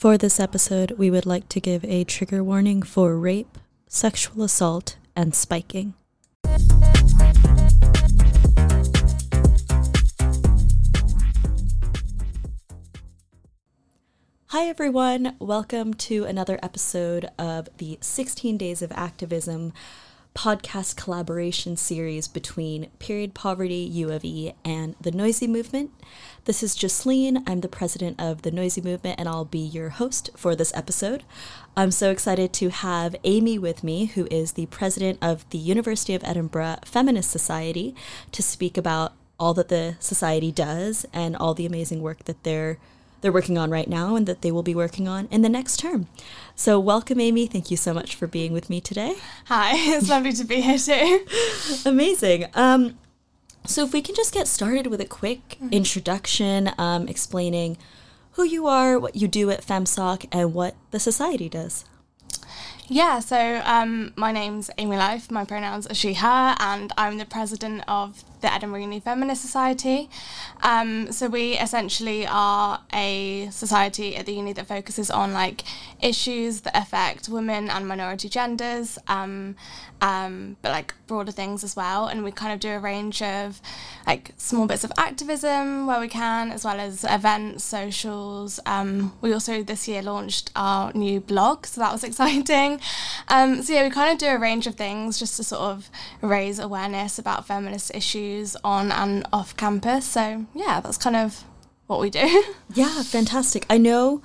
For this episode, we would like to give a trigger warning for rape, sexual assault, and spiking. Hi, everyone. Welcome to another episode of the 16 Days of Activism podcast collaboration series between Period Poverty U of E and the Noisy Movement. This is Jasleen. I'm the president of the Noisy Movement, and I'll be your host for this episode. I'm so excited to have Amy with me, who is the president of the University of Edinburgh Feminist Society, to speak about all that the society does and all the amazing work that they're they're working on right now and that they will be working on in the next term. So, welcome, Amy. Thank you so much for being with me today. Hi, it's lovely to be here too. Amazing. Um, so, if we can just get started with a quick mm-hmm. introduction, um, explaining who you are, what you do at FemSoc, and what the society does. Yeah, so um, my name's Amy Life, my pronouns are she, her, and I'm the president of the Edinburgh Uni Feminist Society. Um, so we essentially are a society at the uni that focuses on like issues that affect women and minority genders, um, um, but like broader things as well. And we kind of do a range of like small bits of activism where we can, as well as events, socials. Um, we also this year launched our new blog, so that was exciting. Um, so yeah, we kind of do a range of things just to sort of raise awareness about feminist issues on and off campus. So yeah, that's kind of what we do. yeah, fantastic. I know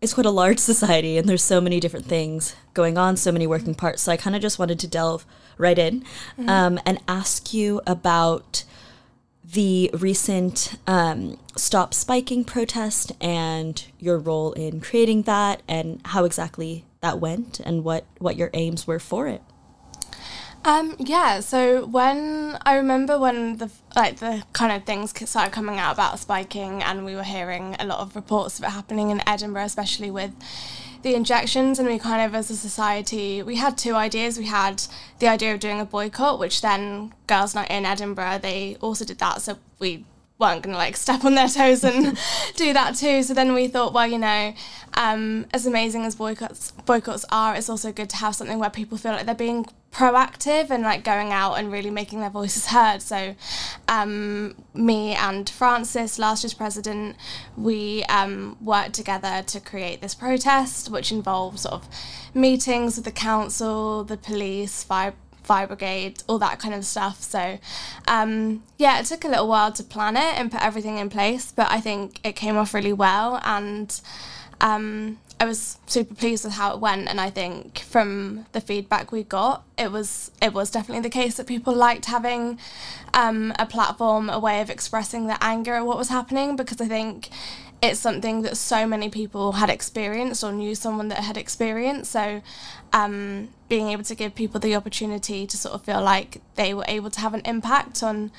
it's quite a large society and there's so many different things going on, so many working parts. So I kind of just wanted to delve right in mm-hmm. um, and ask you about the recent um, Stop Spiking protest and your role in creating that and how exactly that went and what, what your aims were for it. Um, yeah, so when I remember when the like the kind of things started coming out about spiking, and we were hearing a lot of reports of it happening in Edinburgh, especially with the injections, and we kind of as a society we had two ideas. We had the idea of doing a boycott, which then Girls Night in Edinburgh they also did that, so we weren't going to like step on their toes and do that too. So then we thought, well, you know, um, as amazing as boycotts boycotts are, it's also good to have something where people feel like they're being proactive and like going out and really making their voices heard. So, um, me and Francis, last year's president, we um, worked together to create this protest, which involved sort of meetings with the council, the police, fire fire brigade, all that kind of stuff. So, um, yeah, it took a little while to plan it and put everything in place, but I think it came off really well. And um, I was super pleased with how it went, and I think from the feedback we got, it was it was definitely the case that people liked having um, a platform, a way of expressing their anger at what was happening, because I think it's something that so many people had experienced or knew someone that had experienced. So, um, being able to give people the opportunity to sort of feel like they were able to have an impact on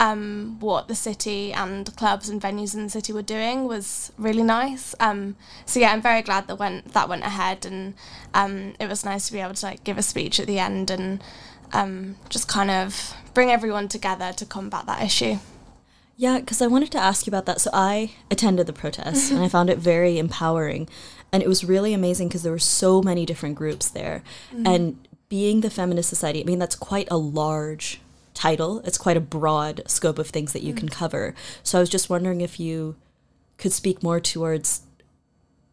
um, what the city and clubs and venues in the city were doing was really nice. Um, so yeah, I'm very glad that went that went ahead, and um, it was nice to be able to like give a speech at the end and um, just kind of bring everyone together to combat that issue. Yeah, because I wanted to ask you about that. So I attended the protest and I found it very empowering. And it was really amazing because there were so many different groups there. Mm-hmm. And being the Feminist Society, I mean, that's quite a large title. It's quite a broad scope of things that you mm. can cover. So I was just wondering if you could speak more towards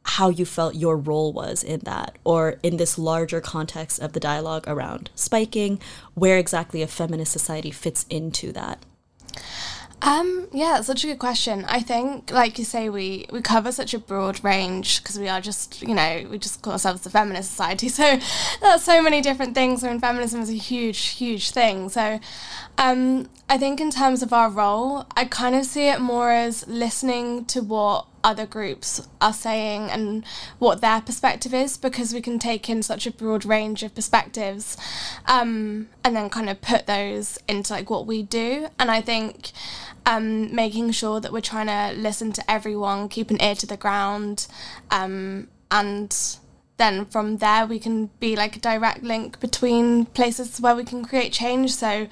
how you felt your role was in that, or in this larger context of the dialogue around spiking, where exactly a feminist society fits into that. Um, yeah, such a good question. I think, like you say, we, we cover such a broad range because we are just, you know, we just call ourselves the feminist society. So that's so many different things. I mean, feminism is a huge, huge thing. So um, I think in terms of our role, I kind of see it more as listening to what other groups are saying and what their perspective is because we can take in such a broad range of perspectives um, and then kind of put those into like what we do and i think um, making sure that we're trying to listen to everyone keep an ear to the ground um, and then from there we can be like a direct link between places where we can create change. So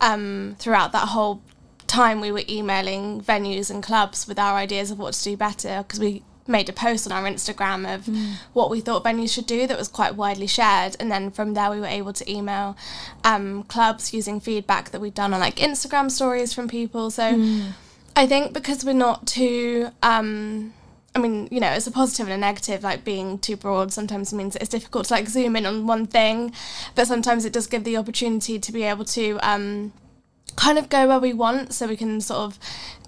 um, throughout that whole time we were emailing venues and clubs with our ideas of what to do better because we made a post on our Instagram of mm. what we thought venues should do that was quite widely shared. And then from there, we were able to email um, clubs using feedback that we'd done on like Instagram stories from people. So mm. I think because we're not too. Um, I mean, you know, it's a positive and a negative. Like being too broad sometimes means it's difficult to like zoom in on one thing, but sometimes it does give the opportunity to be able to um, kind of go where we want, so we can sort of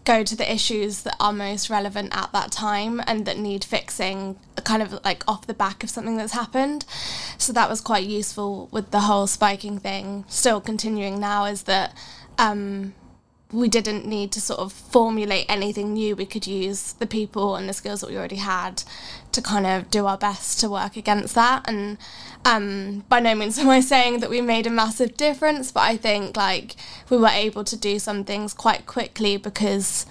go to the issues that are most relevant at that time and that need fixing kind of like off the back of something that's happened. So that was quite useful with the whole spiking thing still continuing now is that um, we didn't need to sort of formulate anything new. We could use the people and the skills that we already had to kind of do our best to work against that. And um, by no means am I saying that we made a massive difference, but I think like we were able to do some things quite quickly because,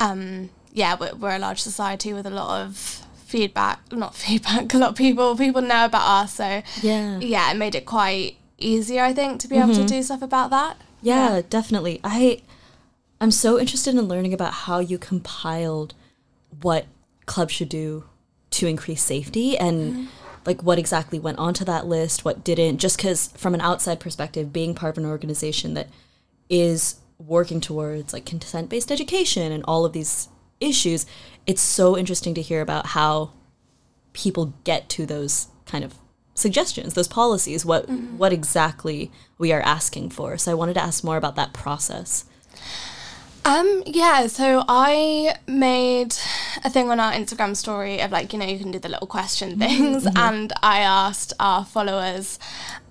um, yeah, we're, we're a large society with a lot of feedback, not feedback, a lot of people people know about us. So yeah, yeah, it made it quite easier, I think, to be mm-hmm. able to mm-hmm. do stuff about that. Yeah, yeah, definitely. I I'm so interested in learning about how you compiled what clubs should do to increase safety and mm-hmm. like what exactly went onto that list, what didn't. Just because from an outside perspective, being part of an organization that is working towards like consent based education and all of these issues, it's so interesting to hear about how people get to those kind of suggestions, those policies, what mm-hmm. what exactly we are asking for. So I wanted to ask more about that process. Um, yeah, so I made a thing on our Instagram story of like, you know, you can do the little question mm-hmm. things, mm-hmm. and I asked our followers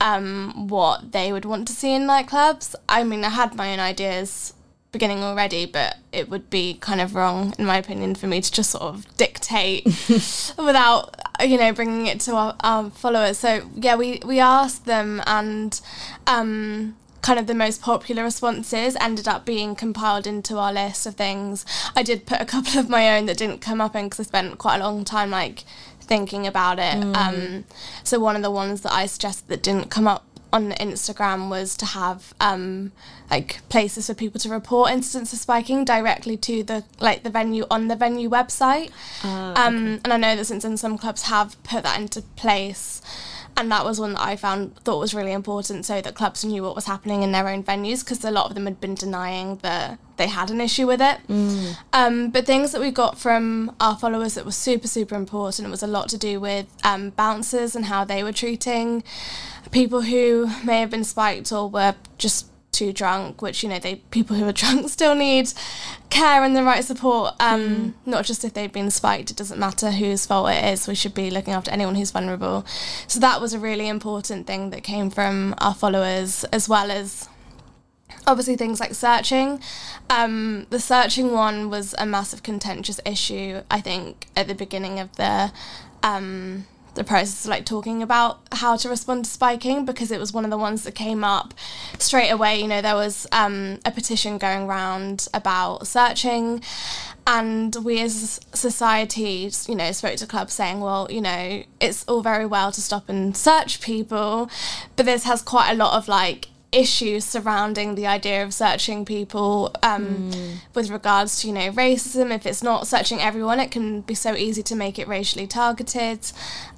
um, what they would want to see in nightclubs. I mean, I had my own ideas beginning already, but it would be kind of wrong, in my opinion, for me to just sort of dictate without, you know, bringing it to our, our followers. So, yeah, we, we asked them, and um, kind of the most popular responses ended up being compiled into our list of things. I did put a couple of my own that didn't come up in because I spent quite a long time like thinking about it. Mm. Um, so one of the ones that I suggested that didn't come up on Instagram was to have um, like places for people to report incidents of spiking directly to the like the venue on the venue website. Uh, um, okay. And I know that since then some clubs have put that into place and that was one that I found thought was really important so that clubs knew what was happening in their own venues because a lot of them had been denying that they had an issue with it. Mm. Um, but things that we got from our followers that were super super important it was a lot to do with um, bouncers and how they were treating people who may have been spiked or were just too drunk, which you know they people who are drunk still need care and the right support. Um, mm. Not just if they've been spiked. It doesn't matter whose fault it is. We should be looking after anyone who's vulnerable. So that was a really important thing that came from our followers, as well as obviously things like searching. Um, the searching one was a massive contentious issue. I think at the beginning of the. Um, the process of like talking about how to respond to spiking because it was one of the ones that came up straight away. You know, there was um, a petition going around about searching, and we as society, you know, spoke to clubs saying, well, you know, it's all very well to stop and search people, but this has quite a lot of like issues surrounding the idea of searching people um, mm. with regards to you know racism if it's not searching everyone it can be so easy to make it racially targeted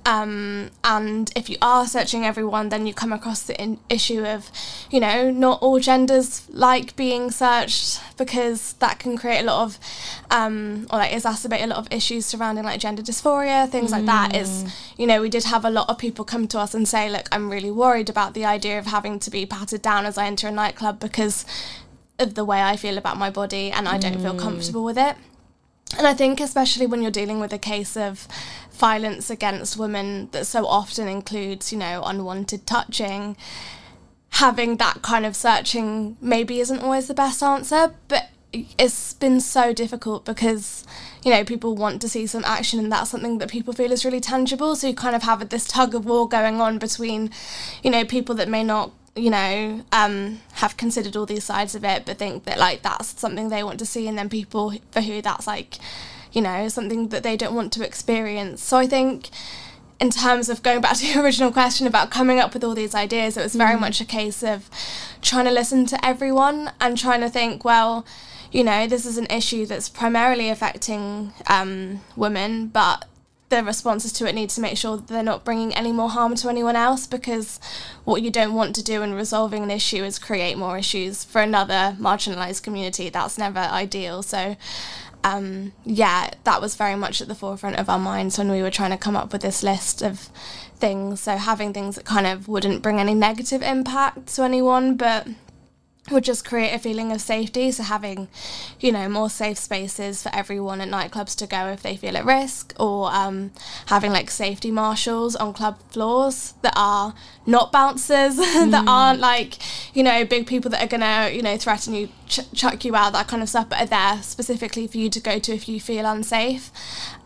um, and if you are searching everyone then you come across the in- issue of you know not all genders like being searched because that can create a lot of um, or like exacerbate a lot of issues surrounding like gender dysphoria things mm. like that is mm. you know we did have a lot of people come to us and say look i'm really worried about the idea of having to be patted down as I enter a nightclub because of the way I feel about my body and I don't mm. feel comfortable with it. And I think, especially when you're dealing with a case of violence against women that so often includes, you know, unwanted touching, having that kind of searching maybe isn't always the best answer, but it's been so difficult because you know people want to see some action and that's something that people feel is really tangible. So you kind of have this tug of war going on between you know people that may not you know, um, have considered all these sides of it, but think that like that's something they want to see, and then people for who that's like, you know, something that they don't want to experience. So I think, in terms of going back to your original question about coming up with all these ideas, it was very mm. much a case of trying to listen to everyone and trying to think, well, you know, this is an issue that's primarily affecting um, women, but the responses to it need to make sure that they're not bringing any more harm to anyone else because what you don't want to do in resolving an issue is create more issues for another marginalized community. That's never ideal. So, um, yeah, that was very much at the forefront of our minds when we were trying to come up with this list of things. So, having things that kind of wouldn't bring any negative impact to anyone, but would just create a feeling of safety. So having, you know, more safe spaces for everyone at nightclubs to go if they feel at risk, or um, having like safety marshals on club floors that are not bouncers, mm. that aren't like, you know, big people that are gonna, you know, threaten you, ch- chuck you out, that kind of stuff, but are there specifically for you to go to if you feel unsafe.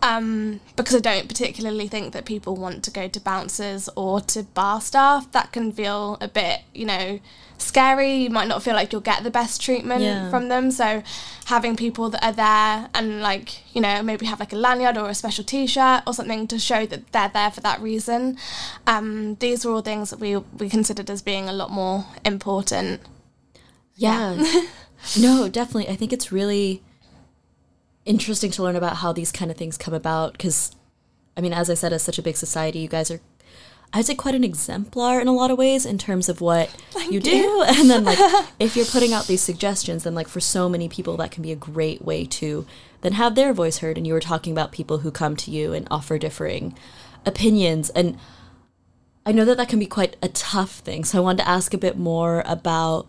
Um, because I don't particularly think that people want to go to bouncers or to bar staff. That can feel a bit, you know, scary. You might not feel like you'll get the best treatment yeah. from them. So having people that are there and like, you know, maybe have like a lanyard or a special t-shirt or something to show that they're there for that reason. Um, these were all things that we we considered as being a lot more important. Yeah. yeah. no, definitely. I think it's really interesting to learn about how these kind of things come about because I mean, as I said, as such a big society, you guys are I'd say quite an exemplar in a lot of ways in terms of what you, you do. And then like if you're putting out these suggestions, then like for so many people that can be a great way to then have their voice heard. And you were talking about people who come to you and offer differing opinions. And I know that that can be quite a tough thing. So I wanted to ask a bit more about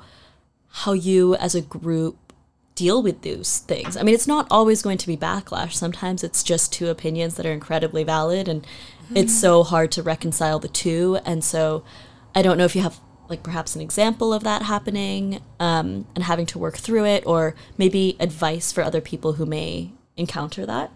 how you as a group deal with those things. I mean, it's not always going to be backlash. Sometimes it's just two opinions that are incredibly valid and it's so hard to reconcile the two. And so I don't know if you have like perhaps an example of that happening um, and having to work through it, or maybe advice for other people who may encounter that.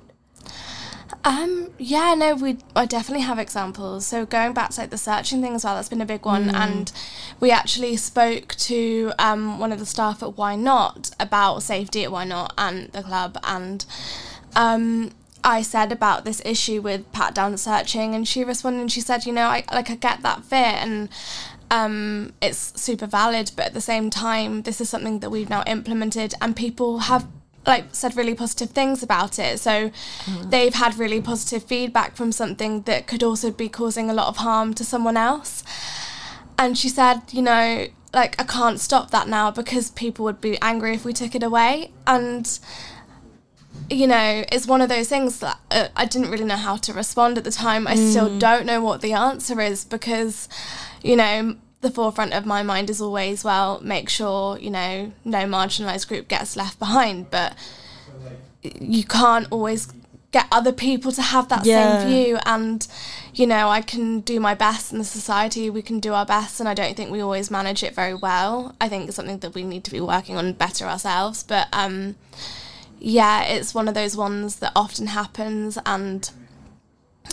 Um, yeah, no, we I definitely have examples. So going back to like the searching thing as well, that's been a big one. Mm. And we actually spoke to um, one of the staff at Why Not about safety at Why Not and the club and um, I said about this issue with pat down searching, and she responded and she said, you know, I like I get that fear and um, it's super valid, but at the same time, this is something that we've now implemented, and people have like said really positive things about it. So mm. they've had really positive feedback from something that could also be causing a lot of harm to someone else. And she said, you know, like I can't stop that now because people would be angry if we took it away, and you know, it's one of those things that uh, I didn't really know how to respond at the time. I mm. still don't know what the answer is because, you know, the forefront of my mind is always, well, make sure, you know, no marginalised group gets left behind. But you can't always get other people to have that yeah. same view. And, you know, I can do my best in the society, we can do our best. And I don't think we always manage it very well. I think it's something that we need to be working on better ourselves. But, um, yeah, it's one of those ones that often happens and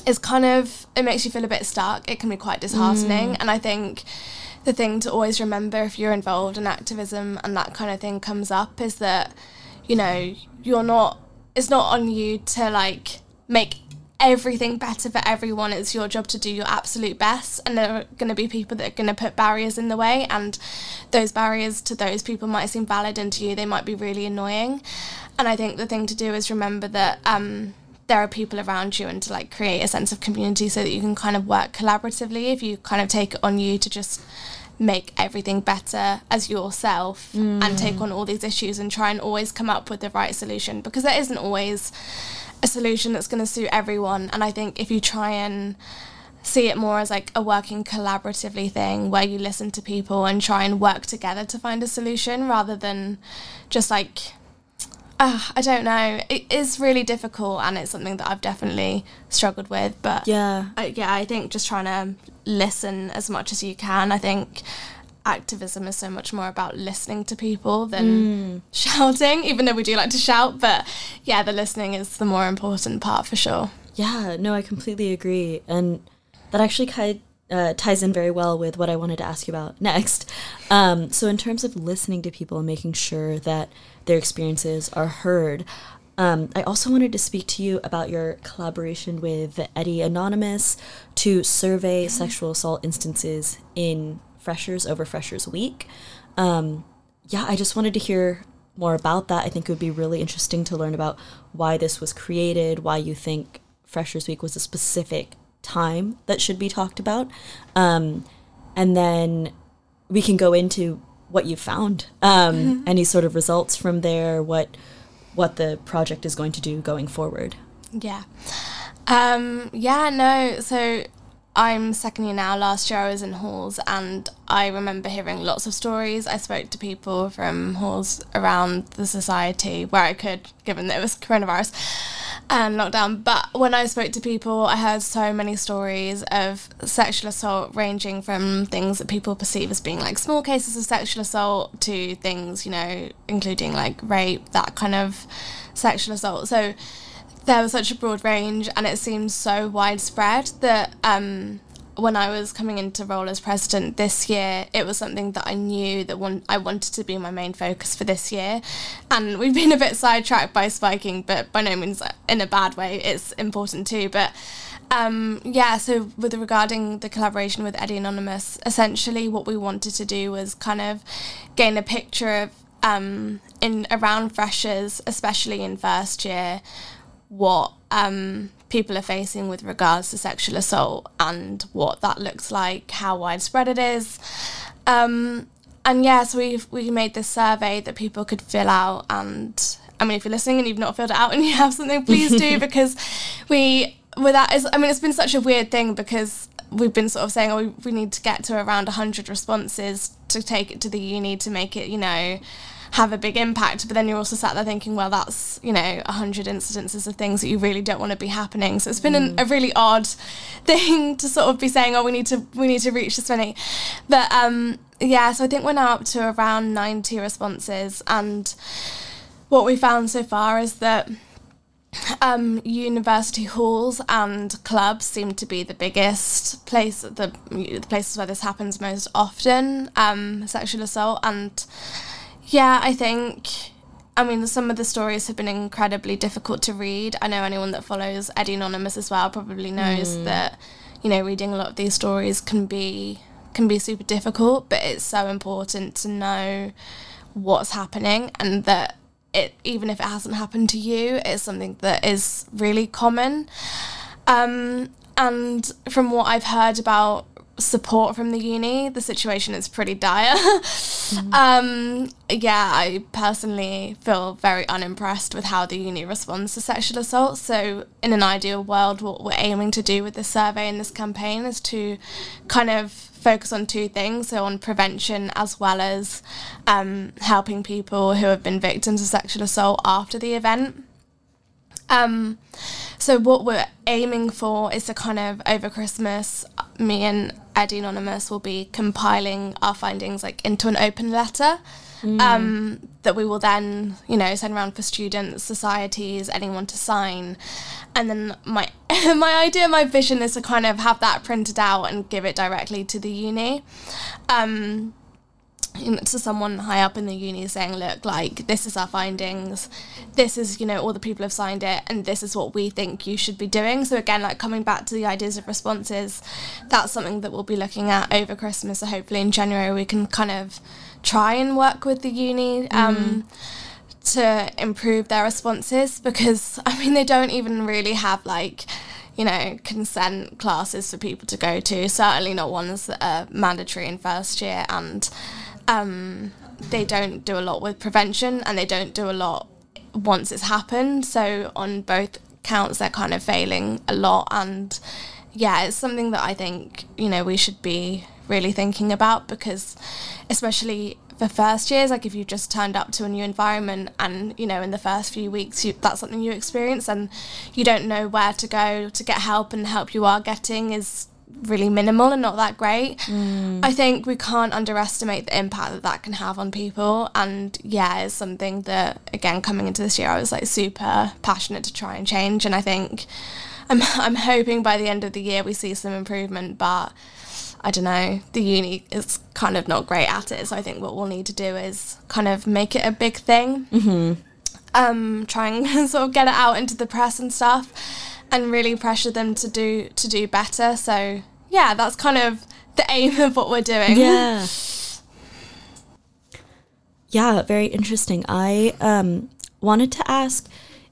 it's kind of it makes you feel a bit stuck. It can be quite disheartening, mm. and I think the thing to always remember if you're involved in activism and that kind of thing comes up is that you know you're not. It's not on you to like make everything better for everyone. It's your job to do your absolute best, and there are going to be people that are going to put barriers in the way, and those barriers to those people might seem valid, and to you they might be really annoying. And I think the thing to do is remember that um, there are people around you, and to like create a sense of community so that you can kind of work collaboratively. If you kind of take it on you to just make everything better as yourself mm. and take on all these issues and try and always come up with the right solution because there isn't always a solution that's going to suit everyone. And I think if you try and see it more as like a working collaboratively thing where you listen to people and try and work together to find a solution rather than just like uh, I don't know. It is really difficult, and it's something that I've definitely struggled with. But yeah, I, yeah, I think just trying to listen as much as you can. I think activism is so much more about listening to people than mm. shouting, even though we do like to shout. But yeah, the listening is the more important part for sure. Yeah, no, I completely agree. And that actually kind uh, ties in very well with what I wanted to ask you about next. Um, so, in terms of listening to people and making sure that their experiences are heard, um, I also wanted to speak to you about your collaboration with Eddie Anonymous to survey sexual assault instances in Freshers over Freshers Week. Um, yeah, I just wanted to hear more about that. I think it would be really interesting to learn about why this was created, why you think Freshers Week was a specific time that should be talked about. Um, and then we can go into what you found, um, mm-hmm. any sort of results from there, what what the project is going to do going forward. Yeah. Um, yeah, no. So I'm second year now. Last year I was in halls and I remember hearing lots of stories. I spoke to people from halls around the society where I could, given that it was coronavirus and lockdown. But when I spoke to people, I heard so many stories of sexual assault ranging from things that people perceive as being like small cases of sexual assault to things, you know, including like rape, that kind of sexual assault. So there was such a broad range and it seemed so widespread that um, when I was coming into role as president this year, it was something that I knew that one I wanted to be my main focus for this year. And we've been a bit sidetracked by spiking, but by no means in a bad way. It's important too. But um, yeah, so with regarding the collaboration with Eddie Anonymous, essentially what we wanted to do was kind of gain a picture of um, in around freshers, especially in first year, what um, people are facing with regards to sexual assault and what that looks like, how widespread it is. Um, and yeah, so we we made this survey that people could fill out. And I mean, if you're listening and you've not filled it out and you have something, please do because we with that is I mean, it's been such a weird thing because we've been sort of saying, oh, we, we need to get to around 100 responses to take it to the uni to make it, you know, have a big impact. But then you're also sat there thinking, well, that's you know a hundred incidences of things that you really don't want to be happening. So it's been mm. an, a really odd thing to sort of be saying, oh, we need to we need to reach this many. But um, yeah, so I think we're now up to around ninety responses, and what we found so far is that. Um, university halls and clubs seem to be the biggest place, the, the places where this happens most often, um, sexual assault. And yeah, I think. I mean, some of the stories have been incredibly difficult to read. I know anyone that follows Eddie Anonymous as well probably knows mm. that, you know, reading a lot of these stories can be can be super difficult, but it's so important to know what's happening and that it even if it hasn't happened to you, it's something that is really common. Um, and from what I've heard about support from the uni, the situation is pretty dire. mm-hmm. um, yeah, I personally feel very unimpressed with how the uni responds to sexual assault. So, in an ideal world, what we're aiming to do with this survey and this campaign is to kind of focus on two things so on prevention as well as um, helping people who have been victims of sexual assault after the event. Um, so what we're aiming for is to kind of over Christmas, me and Eddie Anonymous will be compiling our findings like into an open letter. Mm. Um, that we will then, you know, send around for students, societies, anyone to sign, and then my my idea, my vision is to kind of have that printed out and give it directly to the uni. Um, to someone high up in the uni saying, look, like, this is our findings, this is, you know, all the people have signed it, and this is what we think you should be doing. So, again, like, coming back to the ideas of responses, that's something that we'll be looking at over Christmas. So, hopefully, in January, we can kind of try and work with the uni. Um, mm. To improve their responses because I mean they don't even really have like you know, consent classes for people to go to. Certainly not ones that are mandatory in first year, and um, they don't do a lot with prevention and they don't do a lot once it's happened. So on both counts, they're kind of failing a lot. And yeah, it's something that I think, you know, we should be really thinking about because especially for first years like if you just turned up to a new environment and you know in the first few weeks you, that's something you experience and you don't know where to go to get help and the help you are getting is really minimal and not that great. Mm. I think we can't underestimate the impact that that can have on people. And yeah, it's something that, again, coming into this year, I was like super passionate to try and change. And I think I'm, I'm hoping by the end of the year we see some improvement, but I don't know, the uni is kind of not great at it. So I think what we'll need to do is kind of make it a big thing. Mm-hmm. Um, try and sort of get it out into the press and stuff and really pressure them to do to do better. So yeah, that's kind of the aim of what we're doing. Yeah. Yeah, very interesting. I um, wanted to ask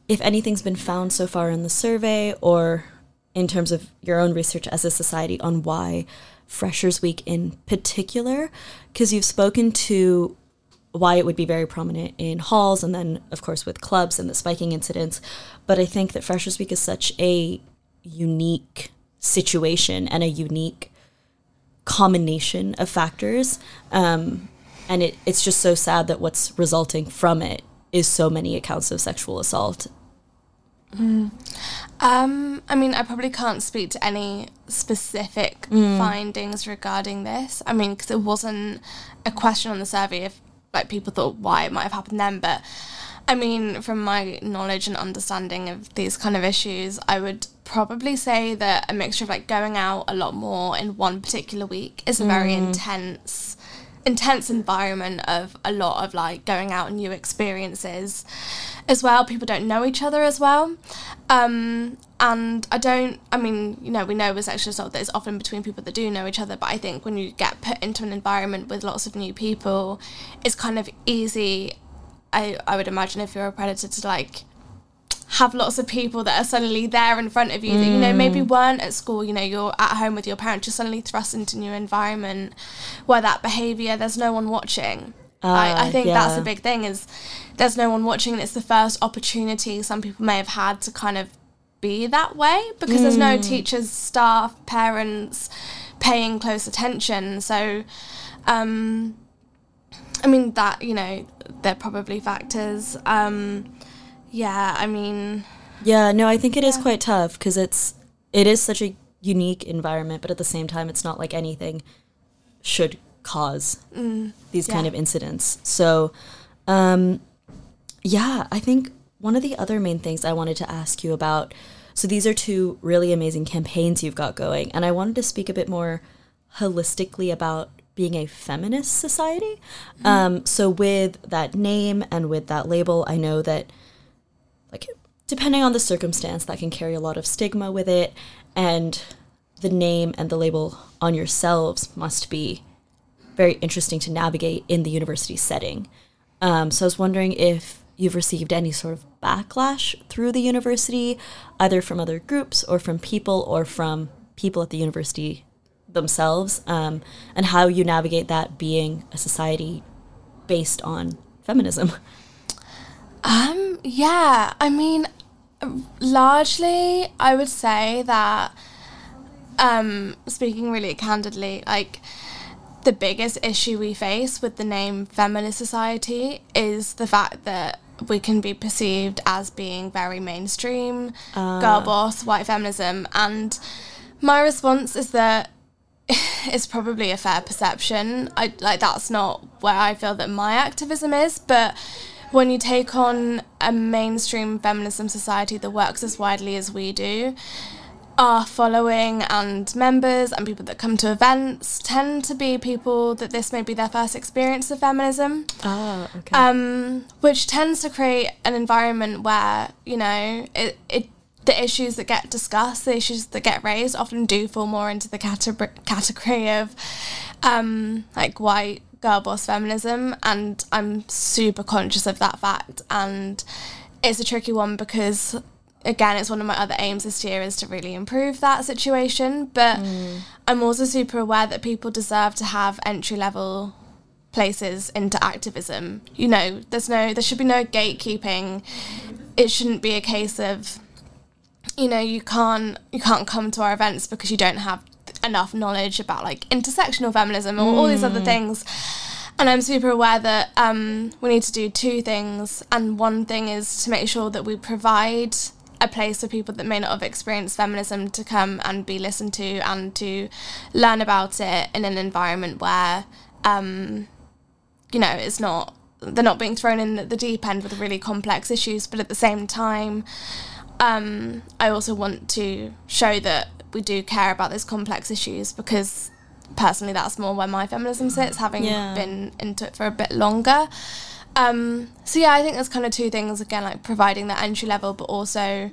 if anything's been found so far in the survey or in terms of your own research as a society on why Freshers Week in particular, because you've spoken to why it would be very prominent in halls and then, of course, with clubs and the spiking incidents. But I think that Freshers Week is such a unique situation and a unique combination of factors. Um, and it, it's just so sad that what's resulting from it is so many accounts of sexual assault. Mm. Um, I mean, I probably can't speak to any specific mm. findings regarding this. I mean, because it wasn't a question on the survey if like people thought why it might have happened then, but I mean, from my knowledge and understanding of these kind of issues, I would probably say that a mixture of like going out a lot more in one particular week is a very mm. intense intense environment of a lot of like going out and new experiences as well people don't know each other as well um, and i don't i mean you know we know with sexual assault that it's often between people that do know each other but i think when you get put into an environment with lots of new people it's kind of easy I, I would imagine if you're a predator to like have lots of people that are suddenly there in front of you mm. that you know maybe mm. weren't at school you know you're at home with your parents you're suddenly thrust into a new environment where that behavior there's no one watching uh, I, I, think yeah. that's a big thing is there's no one watching and it's the first opportunity some people may have had to kind of be that way because mm. there's no mm. teachers staff parents paying close attention so um I mean that you know they're probably factors. Um, yeah, I mean. Yeah, no, I think it yeah. is quite tough because it's it is such a unique environment, but at the same time, it's not like anything should cause mm, these yeah. kind of incidents. So, um, yeah, I think one of the other main things I wanted to ask you about. So these are two really amazing campaigns you've got going, and I wanted to speak a bit more holistically about being a feminist society. Mm-hmm. Um, so with that name and with that label, I know that like depending on the circumstance, that can carry a lot of stigma with it, and the name and the label on yourselves must be very interesting to navigate in the university setting. Um, so I was wondering if you've received any sort of backlash through the university, either from other groups or from people or from people at the university themselves um, and how you navigate that being a society based on feminism. Um, yeah, I mean, largely, I would say that, um, speaking really candidly, like, the biggest issue we face with the name feminist society is the fact that we can be perceived as being very mainstream, uh. girl boss, white feminism, and my response is that it's probably a fair perception. I like that's not where I feel that my activism is, but when you take on a mainstream feminism society that works as widely as we do, our following and members and people that come to events tend to be people that this may be their first experience of feminism. Ah, okay. Um, which tends to create an environment where, you know, it, it the issues that get discussed, the issues that get raised, often do fall more into the category of um, like white girl boss feminism, and I'm super conscious of that fact. And it's a tricky one because, again, it's one of my other aims this year is to really improve that situation. But mm. I'm also super aware that people deserve to have entry level places into activism. You know, there's no, there should be no gatekeeping. It shouldn't be a case of you know you can't you can't come to our events because you don't have enough knowledge about like intersectional feminism or mm. all these other mm. things and i'm super aware that um, we need to do two things and one thing is to make sure that we provide a place for people that may not have experienced feminism to come and be listened to and to learn about it in an environment where um, you know it's not they're not being thrown in at the deep end with really complex issues but at the same time um, I also want to show that we do care about those complex issues because personally that's more where my feminism sits, having yeah. been into it for a bit longer. Um, so yeah, I think there's kind of two things again, like providing that entry level, but also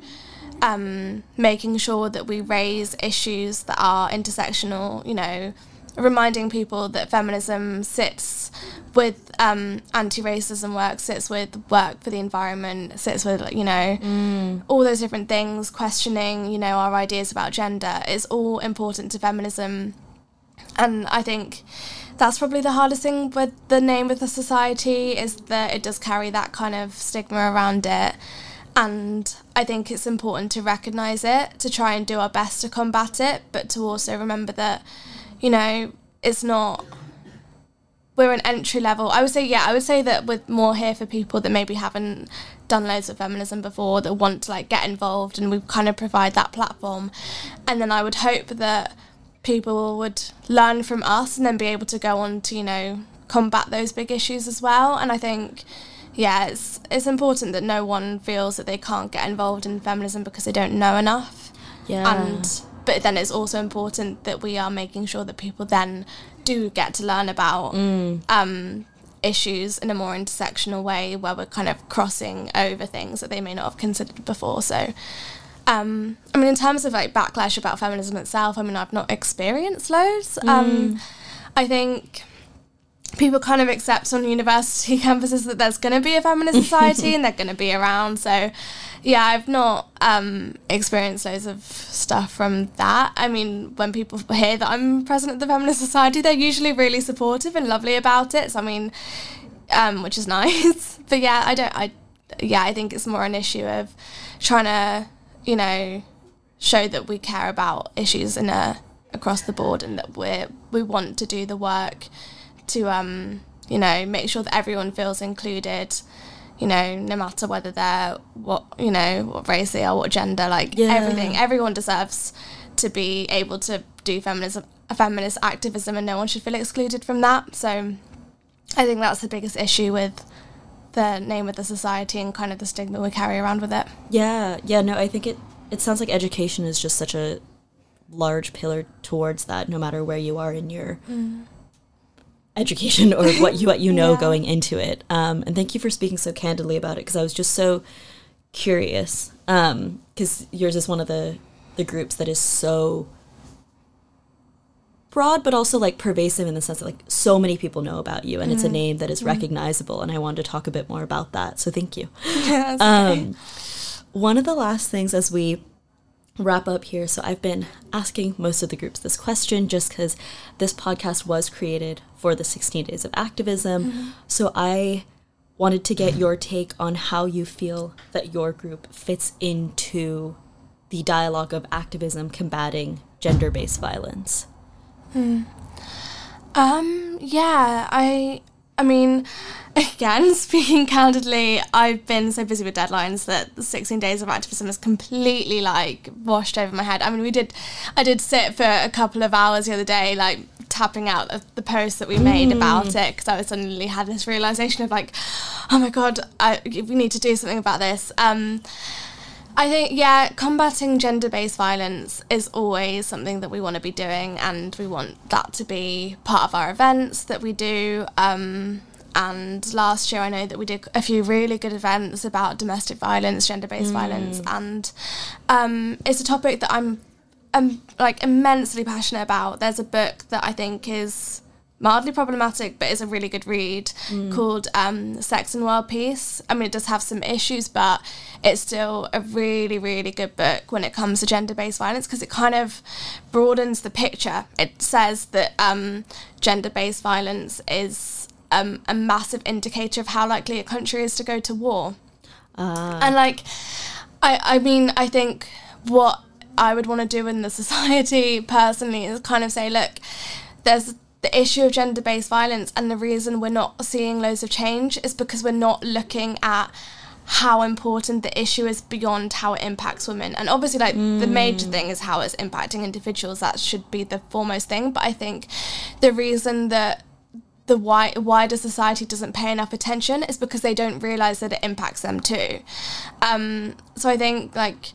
um, making sure that we raise issues that are intersectional. You know, reminding people that feminism sits with um, anti-racism work, sits with work for the environment, sits with you know Mm. all those different things, questioning you know our ideas about gender is all important to feminism, and I think that's probably the hardest thing with the name of the society is that it does carry that kind of stigma around it. And I think it's important to recognise it, to try and do our best to combat it, but to also remember that, you know, it's not we're an entry level. I would say, yeah, I would say that we're more here for people that maybe haven't done loads of feminism before, that want to like get involved, and we kind of provide that platform. And then I would hope that people would learn from us and then be able to go on to, you know, combat those big issues as well. And I think, yeah, it's it's important that no one feels that they can't get involved in feminism because they don't know enough Yeah. and but then it's also important that we are making sure that people then do get to learn about um, issues in a more intersectional way where we're kind of crossing over things that they may not have considered before so um, I mean in terms of like backlash about feminism itself I mean I've not experienced loads um, I think people kind of accept on university campuses that there's going to be a feminist society and they're going to be around. So, yeah, I've not um, experienced loads of stuff from that. I mean, when people hear that I'm president of the Feminist Society, they're usually really supportive and lovely about it. So, I mean, um, which is nice. but yeah, I don't. I yeah, I think it's more an issue of trying to, you know, show that we care about issues in a across the board and that we we want to do the work to um you know make sure that everyone feels included you know no matter whether they're what you know what race they are what gender like Yeah. everything everyone deserves to be able to do feminism feminist activism and no one should feel excluded from that so i think that's the biggest issue with the name of the society and kind of the stigma we carry around with it Yeah, yeah, no, I think it it sounds like education is just such a large pillar towards that no matter where you are in your education or what you what you know Yeah. going into it. Um, and thank you for speaking so candidly about it because I was just so curious because yours is one of the the groups that is so broad but also like pervasive in the sense that like so many people know about you and it's a mm-hmm. name that is mm-hmm. recognizable and I wanted to talk a bit more about that. So thank you. Um, one of the last things as we wrap up here, so I've been asking most of the groups this question just because this podcast was created for the 16 Days of Activism. Mm-hmm. So I wanted to get your take on how you feel that your group fits into the dialogue of activism combating gender based violence. Um, yeah, I I mean, again, speaking candidly, I've been so busy with deadlines that the 16 days of activism has completely like washed over my head. I mean, we did I did sit for a couple of hours the other day like tapping out the, post that we made about it because I was suddenly had this realization of like, oh my god, I, we need to do something about this. Um, I think, yeah, combating gender based violence is always something that we want to be doing, and we want that to be part of our events that we do. Um, and last year, I know that we did a few really good events about domestic violence, gender based violence, and um, it's a topic that I'm, I'm like immensely passionate about. There's a book that I think is mildly problematic, but it's a really good read called um, Sex and World Peace. I mean, it does have some issues, but it's still a really, really good book when it comes to gender based violence because it kind of broadens the picture. It says that um, gender based violence is um, a massive indicator of how likely a country is to go to war. And like, I, I mean, I think what I would want to do in the society personally is kind of say, look, there's the issue of gender based violence, and the reason we're not seeing loads of change is because we're not looking at how important the issue is beyond how it impacts women. And obviously, like the major thing is how it's impacting individuals. That should be the foremost thing. But I think the reason that the wi- wider society doesn't pay enough attention is because they don't realize that it impacts them too. Um, so I think like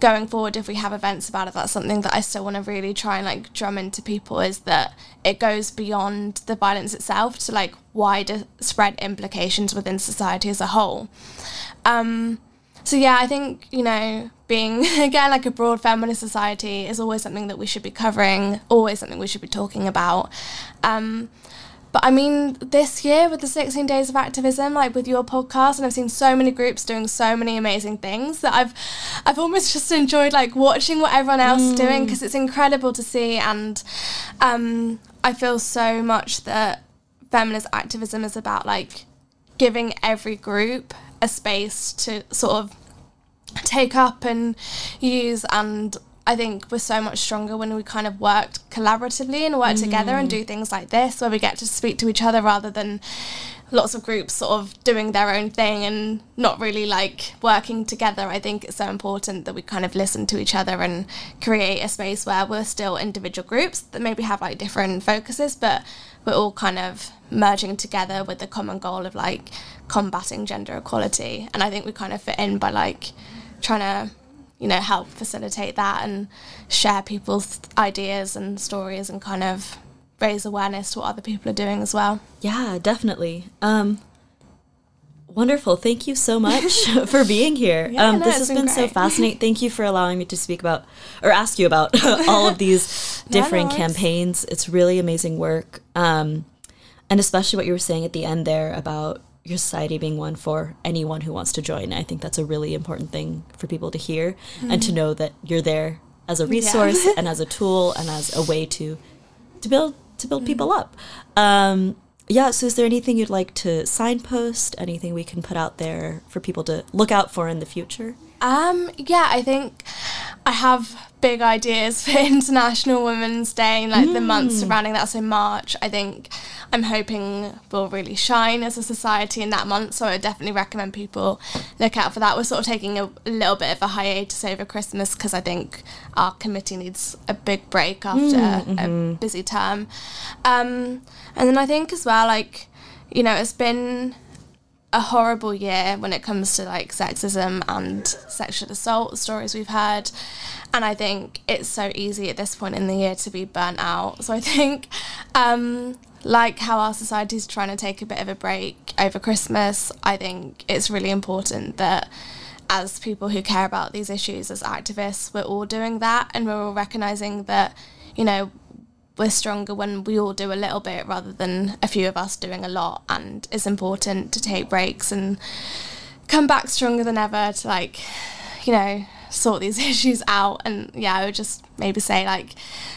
going forward, if we have events about it, that's something that I still want to really try and like drum into people is that it goes beyond the violence itself to like wider spread implications within society as a whole. Um, so yeah, I think you know being again like a broad feminist society is always something that we should be covering, always something we should be talking about. Um, but I mean, this year with the 16 days of activism, like with your podcast, and I've seen so many groups doing so many amazing things that I've, I've almost just enjoyed like watching what everyone else mm. is doing because it's incredible to see, and um, I feel so much that feminist activism is about like giving every group a space to sort of take up and use and I think we're so much stronger when we kind of work collaboratively and work mm. together and do things like this where we get to speak to each other rather than lots of groups sort of doing their own thing and not really like working together. I think it's so important that we kind of listen to each other and create a space where we're still individual groups that maybe have like different focuses, but we're all kind of merging together with the common goal of like combating gender equality. And I think we kind of fit in by like trying to you know, help facilitate that and share people's ideas and stories and kind of raise awareness to what other people are doing as well. Yeah, definitely. Um, wonderful. Thank you so much for being here. Yeah, um, no, this has been, been so fascinating. Thank you for allowing me to speak about or ask you about all of these different no, campaigns. It's really amazing work. Um, and especially what you were saying at the end there about your society being one for anyone who wants to join. I think that's a really important thing for people to hear mm-hmm. and to mm-hmm. know that you're there as a resource yeah. and as a tool and as a way to to build to build mm-hmm. people up. Um, yeah, so is there anything you'd like to signpost? Anything we can put out there for people to look out for in the future? Um, yeah, I think I have big ideas for International Women's Day, and like mm. the month mm. surrounding that. So March, I think I'm hoping will really shine as a society in that month. So I definitely recommend people look out for that. We're sort of taking a, a little bit of a hiatus over Christmas because I think our committee needs a big break after mm, mm-hmm. a busy term. Um, and then I think as well, like, you know, it's been a horrible year when it comes to like sexism and sexual assault stories we've heard. And I think it's so easy at this point in the year to be burnt out. So I think, um, like how our society is trying to take a bit of a break over Christmas, I think it's really important that as people who care about these issues, as activists, we're all doing that and we're all recognizing that, you know, we're stronger when we all do a little bit rather than a few of us doing a lot. And it's important to take breaks and come back stronger than ever to like, you know, sort these issues out. And yeah, I would just maybe say like,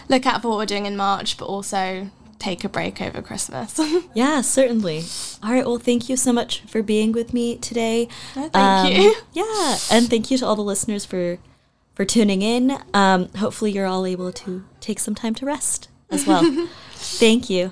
look out for what we're doing in March, but also take a break over Christmas. yeah, certainly. All right. Well, thank you so much for being with me today. Oh, thank um, you. Yeah, and thank you to all the listeners for for tuning in. Um, hopefully, you're all able to take some time to rest as well. Thank you.